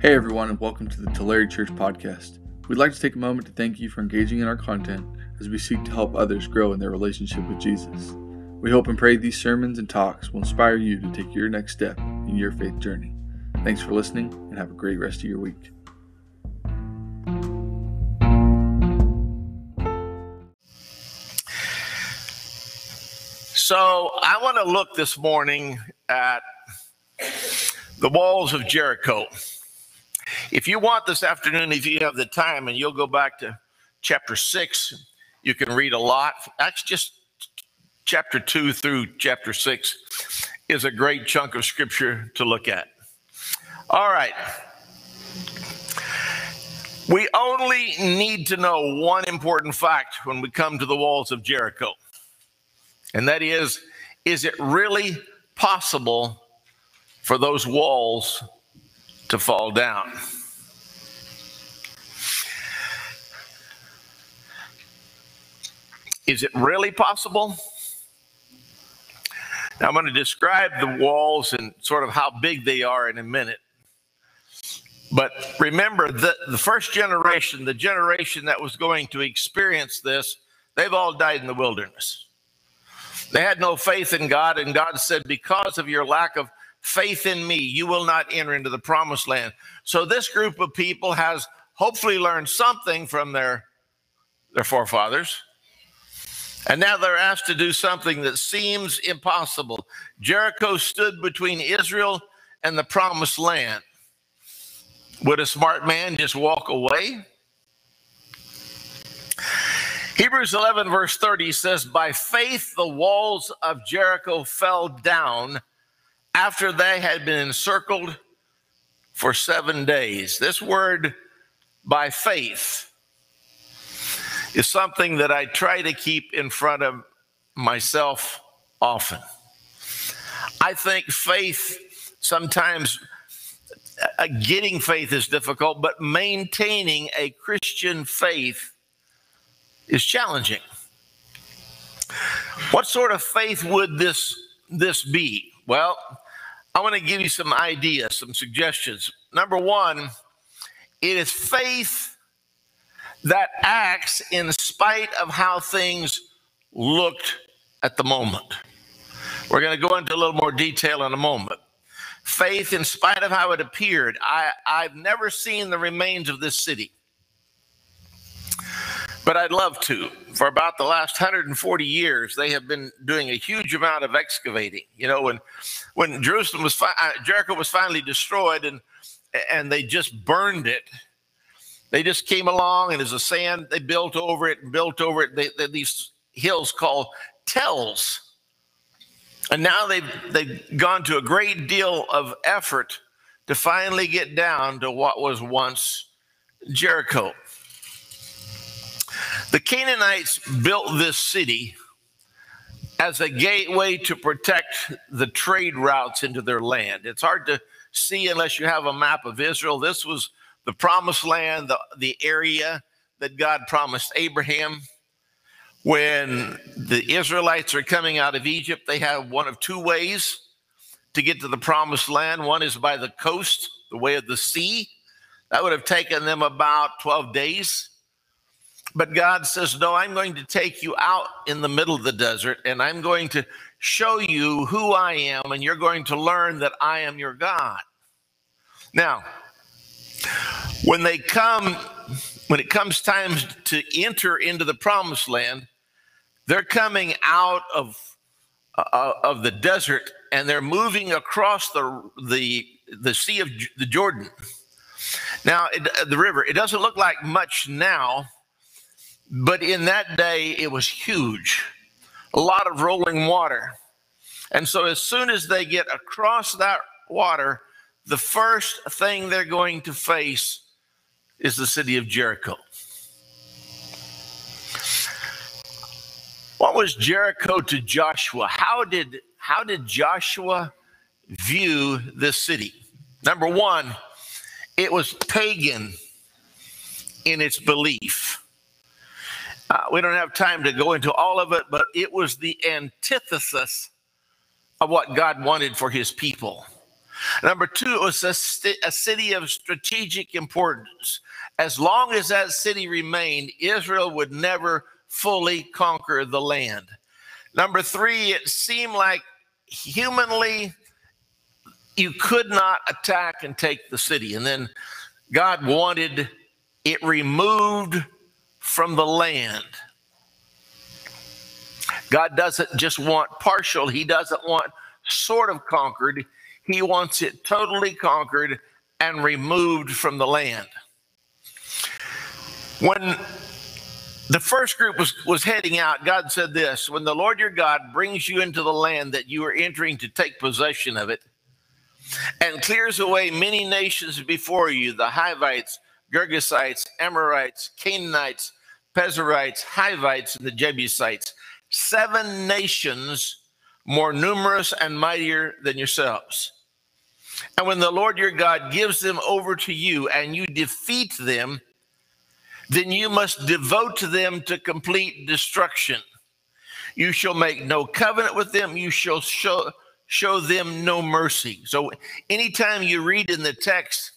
Hey everyone, and welcome to the Tulare Church podcast. We'd like to take a moment to thank you for engaging in our content as we seek to help others grow in their relationship with Jesus. We hope and pray these sermons and talks will inspire you to take your next step in your faith journey. Thanks for listening, and have a great rest of your week. So, I want to look this morning at the walls of Jericho. If you want this afternoon, if you have the time, and you'll go back to chapter six, you can read a lot. That's just chapter two through chapter six is a great chunk of scripture to look at. All right. We only need to know one important fact when we come to the walls of Jericho. And that is, is it really possible for those walls to fall down? Is it really possible? Now, I'm going to describe the walls and sort of how big they are in a minute. But remember that the first generation, the generation that was going to experience this, they've all died in the wilderness. They had no faith in God, and God said, Because of your lack of faith in me, you will not enter into the promised land. So this group of people has hopefully learned something from their, their forefathers. And now they're asked to do something that seems impossible. Jericho stood between Israel and the promised land. Would a smart man just walk away? Hebrews 11, verse 30 says, By faith the walls of Jericho fell down after they had been encircled for seven days. This word, by faith, is something that I try to keep in front of myself often. I think faith sometimes uh, getting faith is difficult, but maintaining a Christian faith is challenging. What sort of faith would this this be? Well, I want to give you some ideas, some suggestions. Number one, it is faith that acts in spite of how things looked at the moment. We're going to go into a little more detail in a moment. Faith, in spite of how it appeared, I, I've never seen the remains of this city, but I'd love to. For about the last 140 years, they have been doing a huge amount of excavating. You know, when when Jerusalem was fi- uh, Jericho was finally destroyed, and and they just burned it they just came along, and as the sand, they built over it and built over it. They, they, these hills called tells. And now they've, they've gone to a great deal of effort to finally get down to what was once Jericho. The Canaanites built this city as a gateway to protect the trade routes into their land. It's hard to see unless you have a map of Israel. This was the promised land, the, the area that God promised Abraham. When the Israelites are coming out of Egypt, they have one of two ways to get to the promised land. One is by the coast, the way of the sea. That would have taken them about 12 days. But God says, No, I'm going to take you out in the middle of the desert and I'm going to show you who I am, and you're going to learn that I am your God. Now, when they come, when it comes time to enter into the promised land, they're coming out of uh, of the desert and they're moving across the the the Sea of the Jordan. Now, it, the river. It doesn't look like much now, but in that day it was huge, a lot of rolling water, and so as soon as they get across that water, the first thing they're going to face is the city of Jericho. What was Jericho to Joshua? How did how did Joshua view this city? Number 1, it was pagan in its belief. Uh, we don't have time to go into all of it, but it was the antithesis of what God wanted for his people. Number two, it was a, st- a city of strategic importance. As long as that city remained, Israel would never fully conquer the land. Number three, it seemed like humanly you could not attack and take the city. And then God wanted it removed from the land. God doesn't just want partial, He doesn't want sort of conquered. He wants it totally conquered and removed from the land. When the first group was, was heading out, God said this When the Lord your God brings you into the land that you are entering to take possession of it, and clears away many nations before you the Hittites, Girgashites, Amorites, Canaanites, Perizzites, Hivites, and the Jebusites, seven nations more numerous and mightier than yourselves. And when the Lord your God gives them over to you and you defeat them, then you must devote them to complete destruction. You shall make no covenant with them, you shall show, show them no mercy. So, anytime you read in the text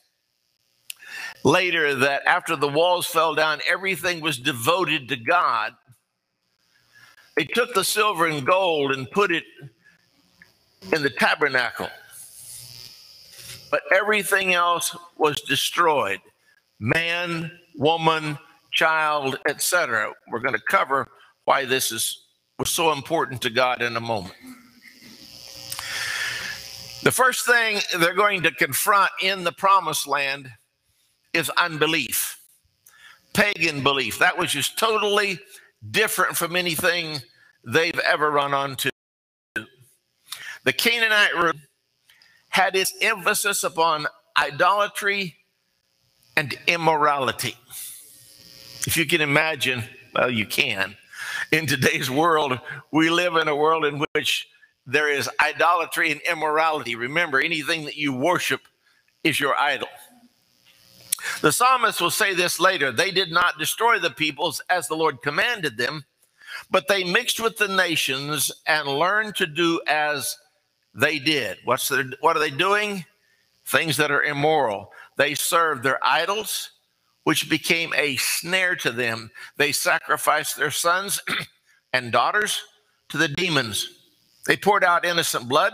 later that after the walls fell down, everything was devoted to God, they took the silver and gold and put it in the tabernacle. But everything else was destroyed man, woman, child, etc. We're going to cover why this is was so important to God in a moment. The first thing they're going to confront in the promised land is unbelief, pagan belief. That was just totally different from anything they've ever run onto. The Canaanite root had its emphasis upon idolatry and immorality. If you can imagine, well, you can. In today's world, we live in a world in which there is idolatry and immorality. Remember, anything that you worship is your idol. The psalmist will say this later they did not destroy the peoples as the Lord commanded them, but they mixed with the nations and learned to do as they did. What's their, what are they doing? Things that are immoral. They served their idols, which became a snare to them. They sacrificed their sons and daughters to the demons. They poured out innocent blood,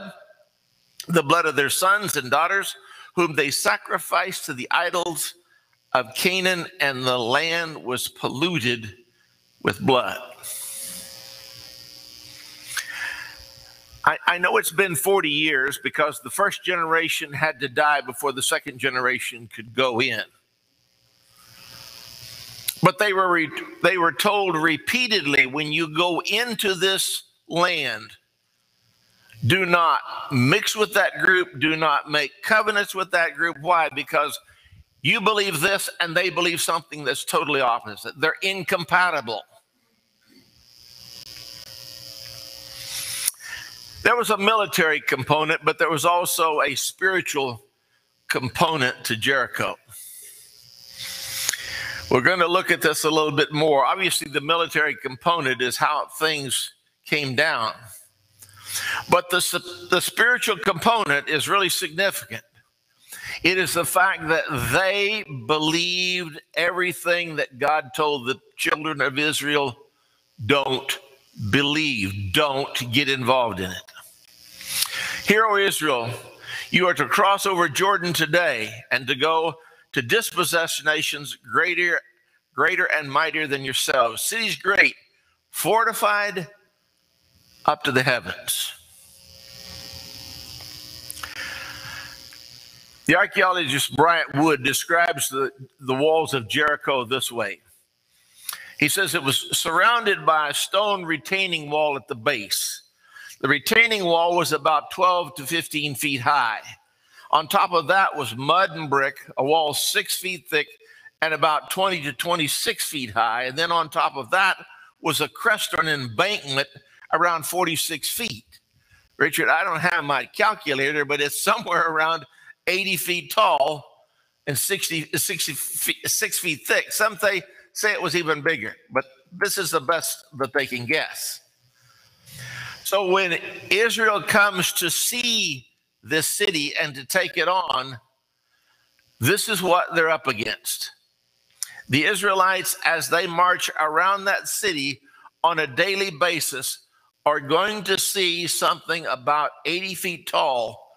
the blood of their sons and daughters, whom they sacrificed to the idols of Canaan, and the land was polluted with blood. I, I, know it's been 40 years because the first generation had to die before the second generation could go in. But they were, re, they were told repeatedly when you go into this land, do not mix with that group, do not make covenants with that group. Why? Because you believe this and they believe something that's totally opposite. They're incompatible. There was a military component, but there was also a spiritual component to Jericho. We're going to look at this a little bit more. Obviously, the military component is how things came down. But the, the spiritual component is really significant. It is the fact that they believed everything that God told the children of Israel don't believe, don't get involved in it. Hear, O Israel, you are to cross over Jordan today and to go to dispossess nations greater, greater and mightier than yourselves. Cities great, fortified up to the heavens. The archaeologist Bryant Wood describes the, the walls of Jericho this way. He says it was surrounded by a stone retaining wall at the base. The retaining wall was about 12 to 15 feet high. On top of that was mud and brick, a wall six feet thick and about 20 to 26 feet high. And then on top of that was a crest or an embankment around 46 feet. Richard, I don't have my calculator, but it's somewhere around 80 feet tall and 60, 60 feet, six feet thick. Some say, say it was even bigger, but this is the best that they can guess. So when Israel comes to see this city and to take it on, this is what they're up against. The Israelites, as they march around that city on a daily basis, are going to see something about 80 feet tall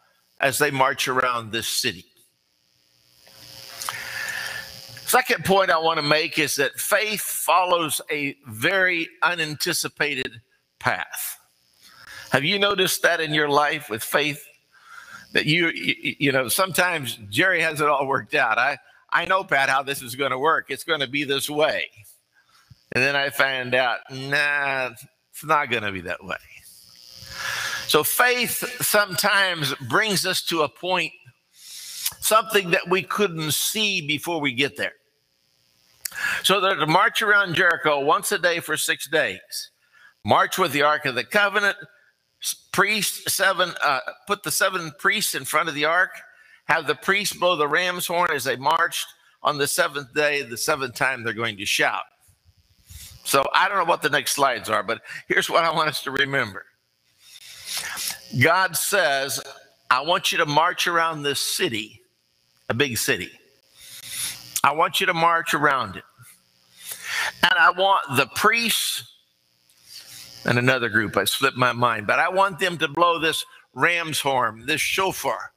as they march around this city. Second point I want to make is that faith follows a very unanticipated path. Have you noticed that in your life with faith? That you, you, know, sometimes Jerry has it all worked out. I, I know, Pat, how this is going to work. It's going to be this way. And then I find out, nah, it's not going to be that way. So faith sometimes brings us to a point, something that we couldn't see before we get there. So they're to march around Jericho once a day for six days. March with the Ark of the Covenant. priest seven, uh, put the seven priests in front of the ark. Have the priests blow the ram's horn as they marched on the seventh day, the seventh time they're going to shout. So I don't know what the next slides are, but here's what I want us to remember God says, I want you to march around this city, a big city. I want you to march around it. And I want the priests and another group, I slipped my mind, but I want them to blow this ram's horn, this shofar.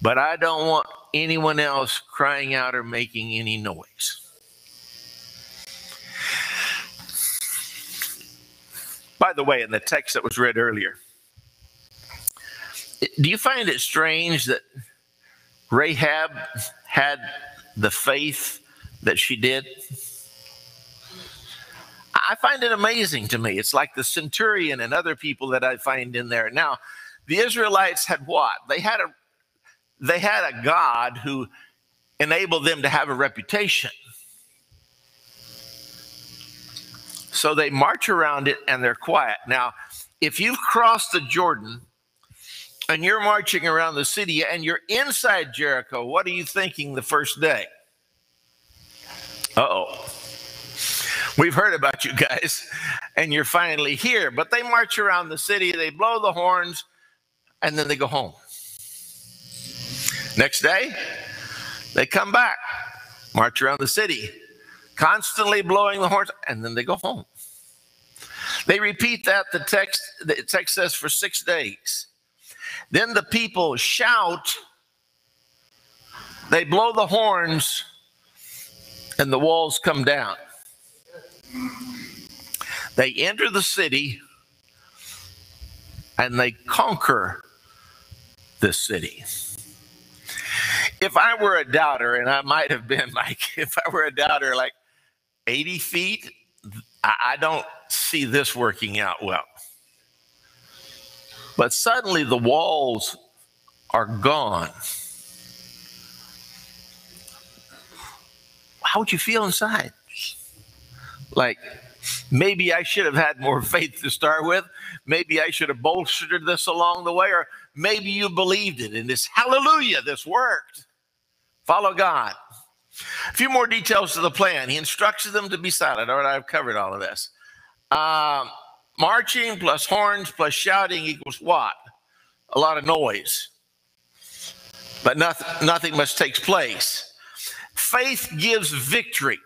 But I don't want anyone else crying out or making any noise. By the way, in the text that was read earlier, do you find it strange that Rahab had the faith that she did? I find it amazing to me. It's like the centurion and other people that I find in there. Now, the Israelites had what? They had a they had a God who enabled them to have a reputation. So they march around it and they're quiet. Now, if you've crossed the Jordan and you're marching around the city and you're inside Jericho, what are you thinking the first day? Uh oh. We've heard about you guys, and you're finally here. But they march around the city, they blow the horns, and then they go home. Next day, they come back, march around the city, constantly blowing the horns, and then they go home. They repeat that, the text, the text says, for six days. Then the people shout, they blow the horns, and the walls come down. They enter the city and they conquer the city. If I were a doubter, and I might have been like, if I were a doubter, like 80 feet, I don't see this working out well. But suddenly the walls are gone. How would you feel inside? Like, maybe I should have had more faith to start with. Maybe I should have bolstered this along the way, or maybe you believed it and this hallelujah, this worked. Follow God. A few more details to the plan. He instructs them to be silent. All right, I've covered all of this. Um, marching plus horns plus shouting equals what? A lot of noise. But nothing, nothing much takes place. Faith gives victory.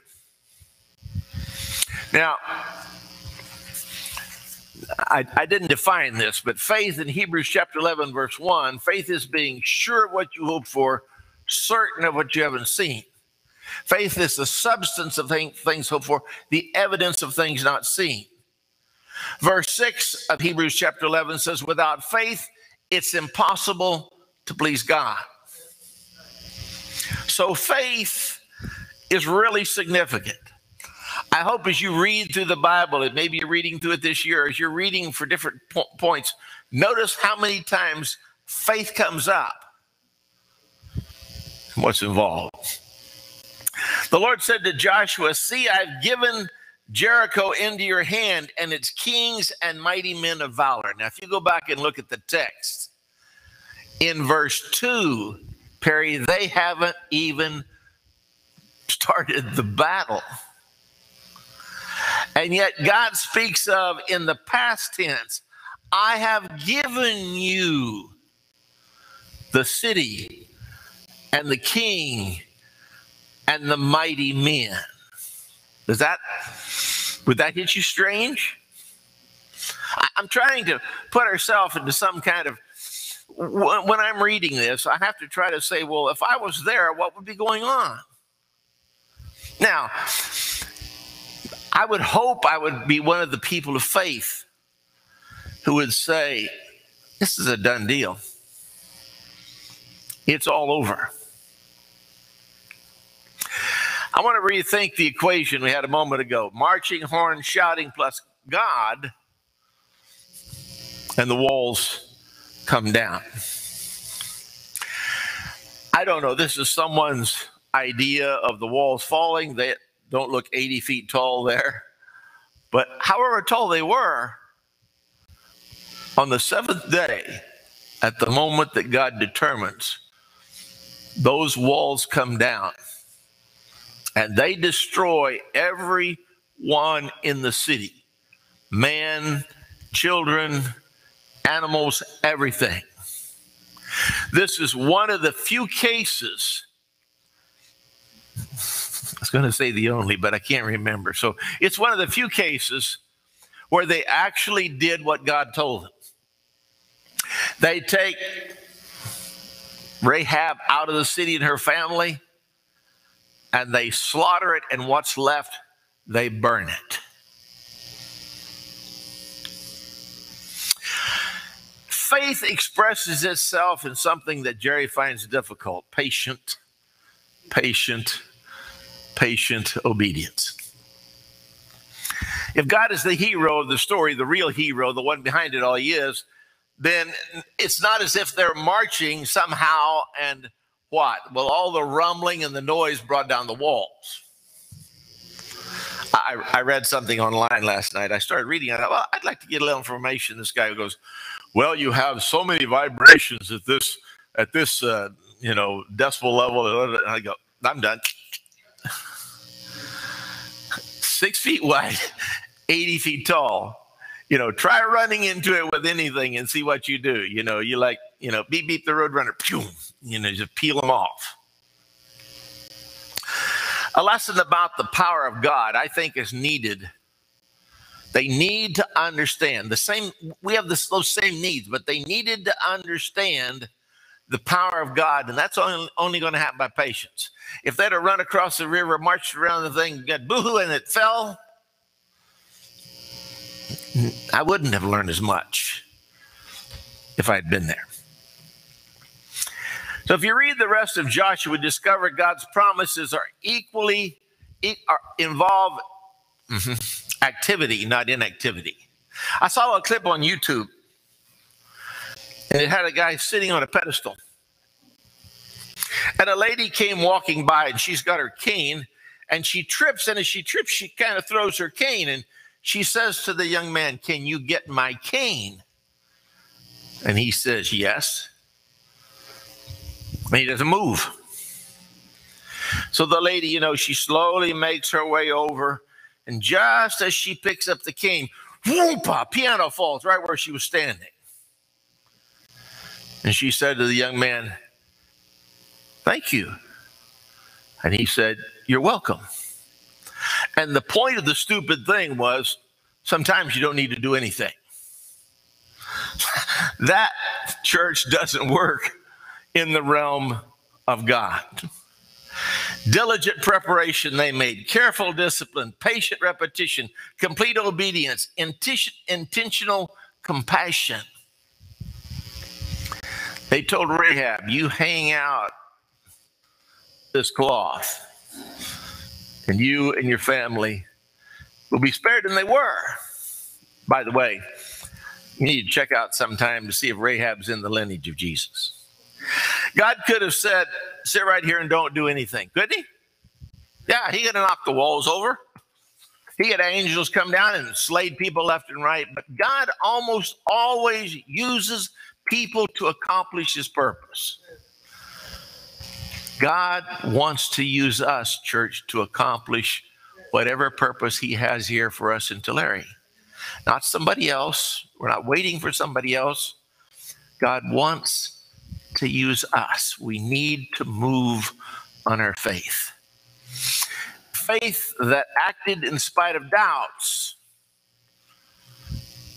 Now, I, I, didn't define this, but faith in Hebrews chapter 11, verse 1 faith is being sure of what you hope for, certain of what you haven't seen. Faith is the substance of things hoped for, the evidence of things not seen. Verse 6 of Hebrews chapter 11 says, Without faith, it's impossible to please God. So faith is really significant. I hope as you read through the Bible, and maybe you're reading through it this year, as you're reading for different po- points, notice how many times faith comes up. What's involved? The Lord said to Joshua, See, I've given Jericho into your hand and its kings and mighty men of valor. Now, if you go back and look at the text, in verse 2, Perry, they haven't even started the battle. And yet God speaks of in the past tense, I have given you the city and the king and the mighty men. Does that would that hit you strange? I, am trying to put ourselves into some kind of when I'm reading this, I have to try to say, well, if I was there, what would be going on? Now, I would hope I would be one of the people of faith who would say, this is a done deal. It's all over. I want to rethink the equation we had a moment ago marching, horn, shouting, plus God, and the walls come down. I don't know. This is someone's idea of the walls falling. They don't look 80 feet tall there. But however tall they were, on the seventh day, at the moment that God determines, those walls come down and they destroy everyone in the city man, children, animals, everything. This is one of the few cases. I was going to say the only, but I can't remember. So it's one of the few cases where they actually did what God told them. They take Rahab out of the city and her family, and they slaughter it, and what's left, they burn it. Faith expresses itself in something that Jerry finds difficult patient, patient, patient obedience. If God is the hero of the story, the real hero, the one behind it all, he is, then it's not as if they're marching somehow and what? Well, all the rumbling and the noise brought down the walls. I, I read something online last night. I started reading. I thought, well, I'd like to get a little information. This guy goes, "Well, you have so many vibrations at this at this uh, you know decibel level." And I go, "I'm done." Six feet wide, eighty feet tall you know, try running into it with anything and see what you do. You know, you like, you know, beep beep the roadrunner, pew, you know, just peel them off. A lesson about the power of God, I think, is needed. They need to understand the same. We have this, those same needs, but they needed to understand the power of God, and that's only, only going to happen by patience. If they'd have run across the river, marched around the thing, got boohoo, and it fell, I wouldn't have learned as much if I had been there. So if you read the rest of Joshua, discover God's promises are equally are involve mm-hmm, activity, not inactivity. I saw a clip on YouTube, and it had a guy sitting on a pedestal. And a lady came walking by, and she's got her cane, and she trips, and as she trips, she kind of throws her cane, and she says to the young man, Can you get my cane? And he says, Yes. And he doesn't move. So the lady, you know, she slowly makes her way over. And just as she picks up the cane, whoompa, piano falls right where she was standing. And she said to the young man, Thank you. And he said, You're welcome. And the point of the stupid thing was sometimes you don't need to do anything. that church doesn't work in the realm of God. Diligent preparation they made, careful discipline, patient repetition, complete obedience, intentional compassion. They told Rahab, You hang out this cloth and you and your family will be spared. And they were. By the way, you need to check out sometime to see if Rahab's in the lineage of Jesus. God could have said, sit right here and don't do anything, couldn't he? Yeah, he could have knocked the walls over. He had angels come down and slayed people left and right. But God almost always uses people to accomplish his purpose. God wants to use us, church, to accomplish whatever purpose He has here for us in Tulare. Not somebody else. We're not waiting for somebody else. God wants to use us. We need to move on our faith. Faith that acted in spite of doubts.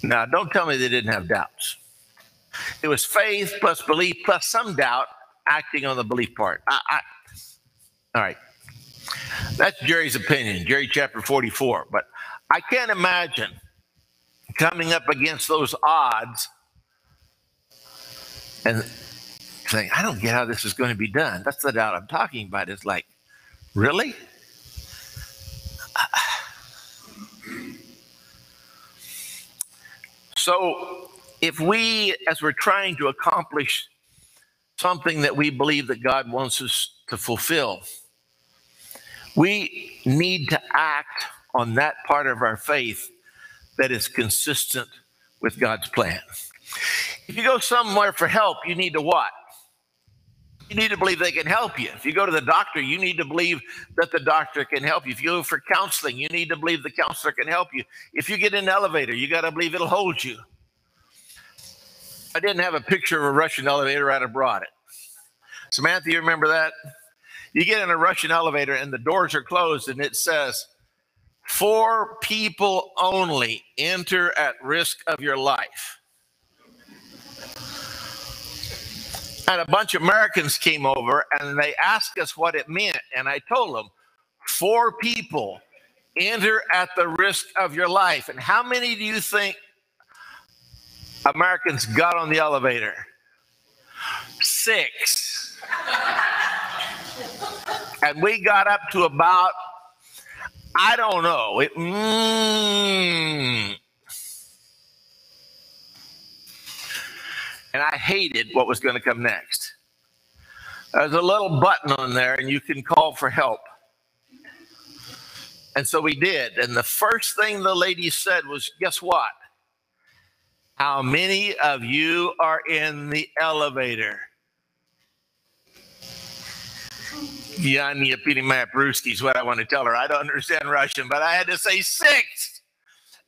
Now, don't tell me they didn't have doubts. It was faith plus belief plus some doubt acting on the belief part. I, I, all right. That's Jerry's opinion, Jerry chapter 44. But I can't imagine coming up against those odds and saying, I don't get how this is going to be done. That's the doubt I'm talking about. It's like, really? So, if we, as we're trying to accomplish something that we believe that God wants us to fulfill, we need to act on that part of our faith that is consistent with God's plan. If you go somewhere for help, you need to what? You need to believe they can help you. If you go to the doctor, you need to believe that the doctor can help you. If you go for counseling, you need to believe the counselor can help you. If you get in an elevator, you got to believe it'll hold you. I didn't have a picture of a Russian elevator, I'd have brought it. Samantha, you remember that? You get in a Russian elevator and the doors are closed and it says, Four people only enter at risk of your life. And a bunch of Americans came over and they asked us what it meant. And I told them, Four people enter at the risk of your life. And how many do you think Americans got on the elevator? Six. and we got up to about I don't know. It, mm. And I hated what was going to come next. There's a little button on there, and you can call for help. And so we did. And the first thing the lady said was, Guess what? How many of you are in the elevator? Yanya Ruski is what I want to tell her. I don't understand Russian, but I had to say six.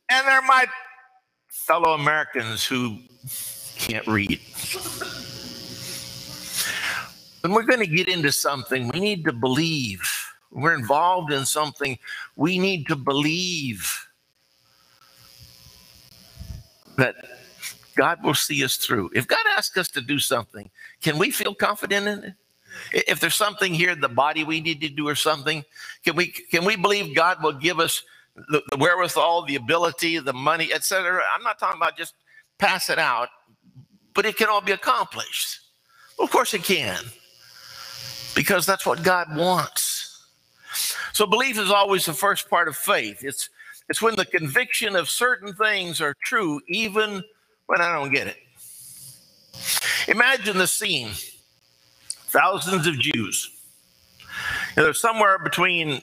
And they're my fellow Americans who can't read. when we're going to get into something, we need to believe. When we're involved in something, we need to believe that God will see us through. If God asks us to do something, can we feel confident in it? If there's something here in the body we need to do or something, can we can we believe God will give us the, the wherewithal, the ability, the money, etc.? I'm not talking about just pass it out, but it can all be accomplished. Of course it can. Because that's what God wants. So belief is always the first part of faith. It's it's when the conviction of certain things are true, even when I don't get it. Imagine the scene thousands of Jews. You know, somewhere between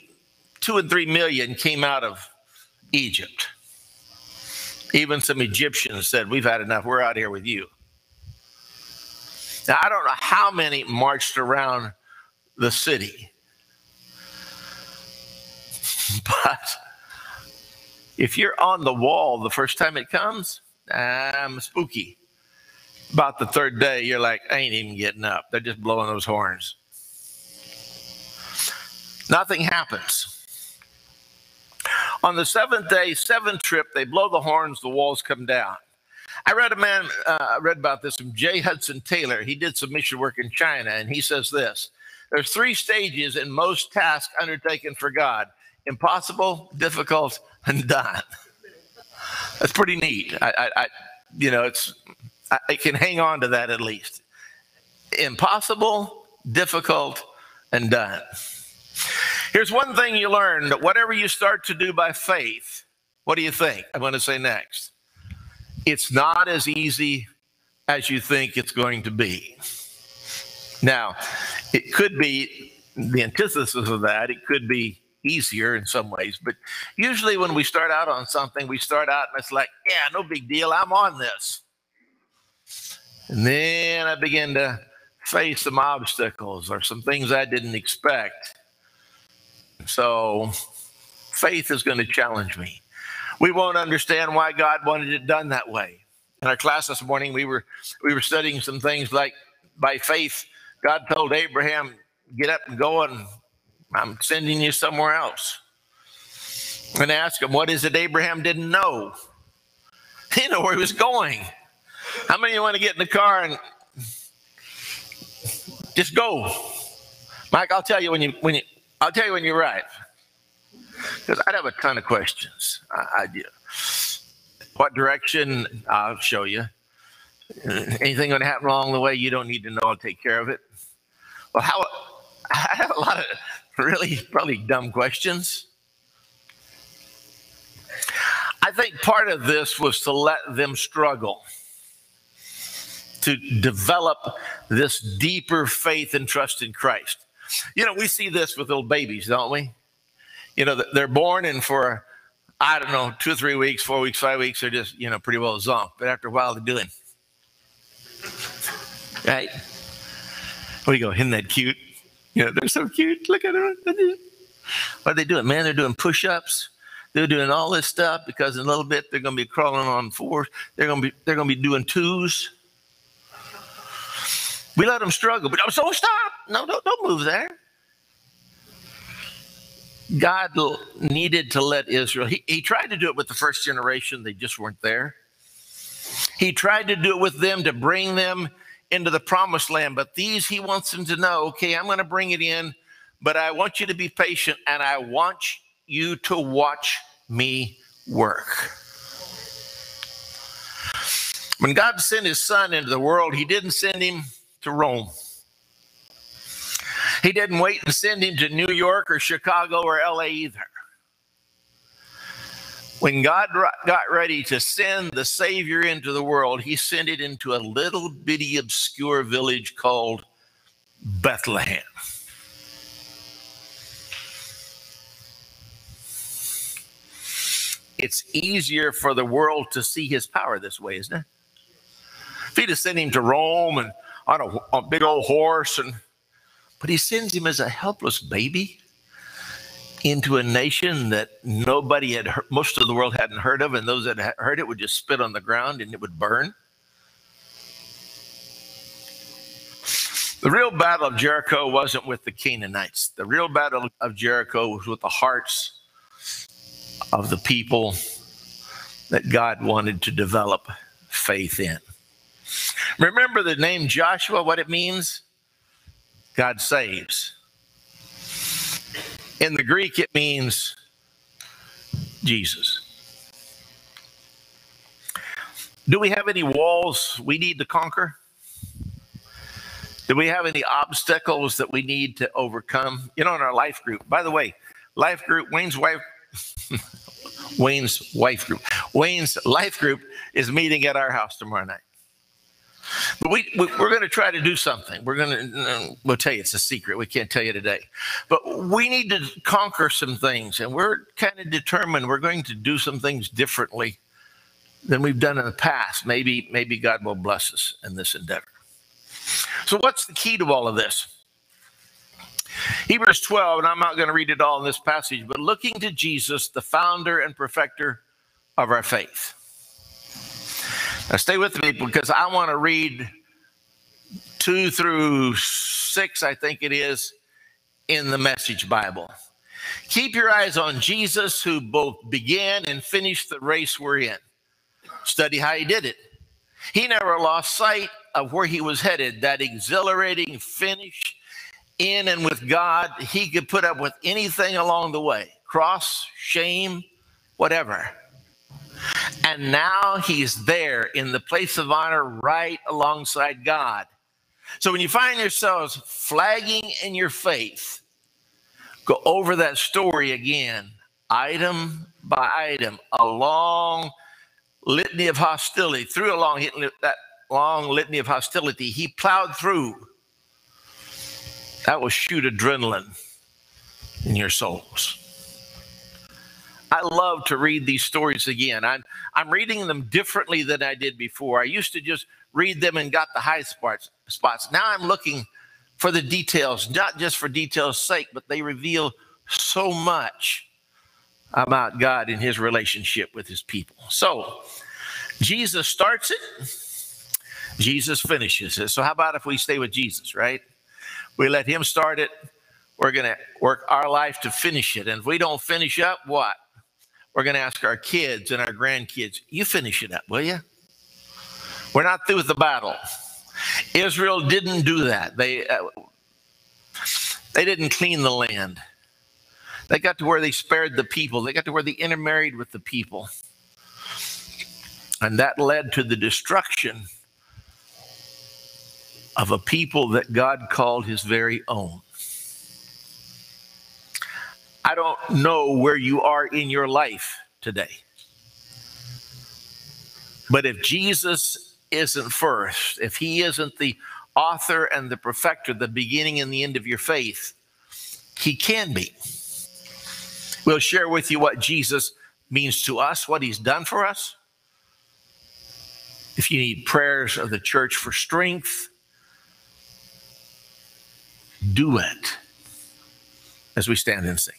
two and three million came out of Egypt. Even some Egyptians said, We've had enough. We're out here with you. Now, I don't know how many marched around the city, but if you're on the wall the first time it comes, I'm spooky. About the third day, you're like, I ain't even getting up. They're just blowing those horns. Nothing happens. On the seventh day, seventh trip, they blow the horns, the walls come down. I read a man, uh, I read about this from J. Hudson Taylor. He did some mission work in China, and he says this There's three stages in most tasks undertaken for God impossible, difficult, and done. That's pretty neat. I, I, I you know, it's I can hang on to that at least. Impossible, difficult, and done. Here's one thing you learn that whatever you start to do by faith, what do you think? I'm going to say next. It's not as easy as you think it's going to be. Now, it could be the antithesis of that, it could be easier in some ways, but usually when we start out on something, we start out and it's like, yeah, no big deal, I'm on this. And then I begin to face some obstacles or some things I didn't expect. So faith is going to challenge me. We won't understand why God wanted it done that way. In our class this morning, we were we were studying some things like by faith, God told Abraham, Get up and go, and I'm sending you somewhere else. And ask him, What is it Abraham didn't know? He didn't know where he was going. How many of you want to get in the car and just go? Mike, I'll tell you when you when you I'll tell you when you arrive. Because I'd have a ton of questions. I, I do. What direction? I'll show you. Anything going to happen along the way you don't need to know. I'll take care of it. Well, how? I have a lot of really probably dumb questions. I think part of this was to let them struggle, to develop this deeper faith and trust in Christ. You know, we see this with little babies, don't we? You know, they're born and for, I don't know, two or three weeks, four weeks, five weeks, they're just, you know, pretty well zonked. But after a while, they're doing. Right? What do you go? Isn't that cute? You know, they're so cute. Look at them. What are they doing? Man, they're doing push ups. They're doing all this stuff because in a little bit they're going to be crawling on fours. They're going to be they're going to be doing twos. We let them struggle, but so stop. No, don't, don't move there. God needed to let Israel, he, he tried to do it with the first generation, they just weren't there. He tried to do it with them to bring them into the promised land, but these he wants them to know okay, I'm going to bring it in, but I want you to be patient and I want you to watch me work. When God sent his son into the world, he didn't send him to Rome. He didn't wait and send him to New York or Chicago or LA either. When God got ready to send the Savior into the world, he sent it into a little bitty obscure village called Bethlehem. It's easier for the world to see his power this way, isn't it? If he'd have sent him to Rome and on a, a big old horse, and but he sends him as a helpless baby into a nation that nobody had heard, most of the world hadn't heard of, and those that had heard it would just spit on the ground and it would burn. The real battle of Jericho wasn't with the Canaanites. The real battle of Jericho was with the hearts of the people that God wanted to develop faith in. Remember the name Joshua, what it means? God saves. In the Greek, it means Jesus. Do we have any walls we need to conquer? Do we have any obstacles that we need to overcome? You know, in our life group, by the way, life group, Wayne's wife, Wayne's wife group, Wayne's life group is meeting at our house tomorrow night. But we, we are going to try to do something. We're going to we'll tell you it's a secret. We can't tell you today. But we need to conquer some things, and we're kind of determined we're going to do some things differently than we've done in the past. Maybe maybe God will bless us in this endeavor. So what's the key to all of this? Hebrews 12, and I'm not going to read it all in this passage, but looking to Jesus, the founder and perfecter of our faith. Now, stay with me because I want to read two through six, I think it is, in the Message Bible. Keep your eyes on Jesus, who both began and finished the race we're in. Study how he did it. He never lost sight of where he was headed, that exhilarating finish in and with God. He could put up with anything along the way cross, shame, whatever. And now he's there in the place of honor right alongside God. So when you find yourselves flagging in your faith, go over that story again, item by item, a long litany of hostility, through a long that long litany of hostility, he plowed through. That will shoot adrenaline in your souls. I love to read these stories again. I'm, I'm reading them differently than I did before. I used to just read them and got the high spots. spots. Now I'm looking for the details, not just for details' sake, but they reveal so much about God and his relationship with his people. So Jesus starts it Jesus finishes it. So, how about if we stay with Jesus, right? We let Him start it. We're going to work our life to finish it. And if we don't finish up, what? We're going to ask our kids and our grandkids, you finish it up, will you? We're not through with the battle. Israel didn't do that. They, uh, they didn't clean the land. They got to where they spared the people. They got to where they intermarried with the people. And that led to the destruction of a people that God called his very own. I don't know where you are in your life today. But if Jesus isn't first, if he isn't the author and the perfecter, the beginning and the end of your faith, he can be. We'll share with you what Jesus means to us, what he's done for us. If you need prayers of the church for strength, do it as we stand and sing.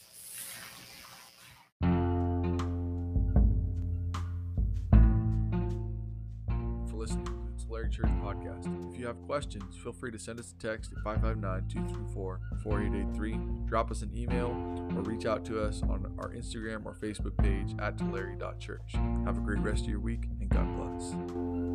Church podcast. If you have questions, feel free to send us a text at 559 234 4883, drop us an email, or reach out to us on our Instagram or Facebook page at tulare.church. Have a great rest of your week and God bless.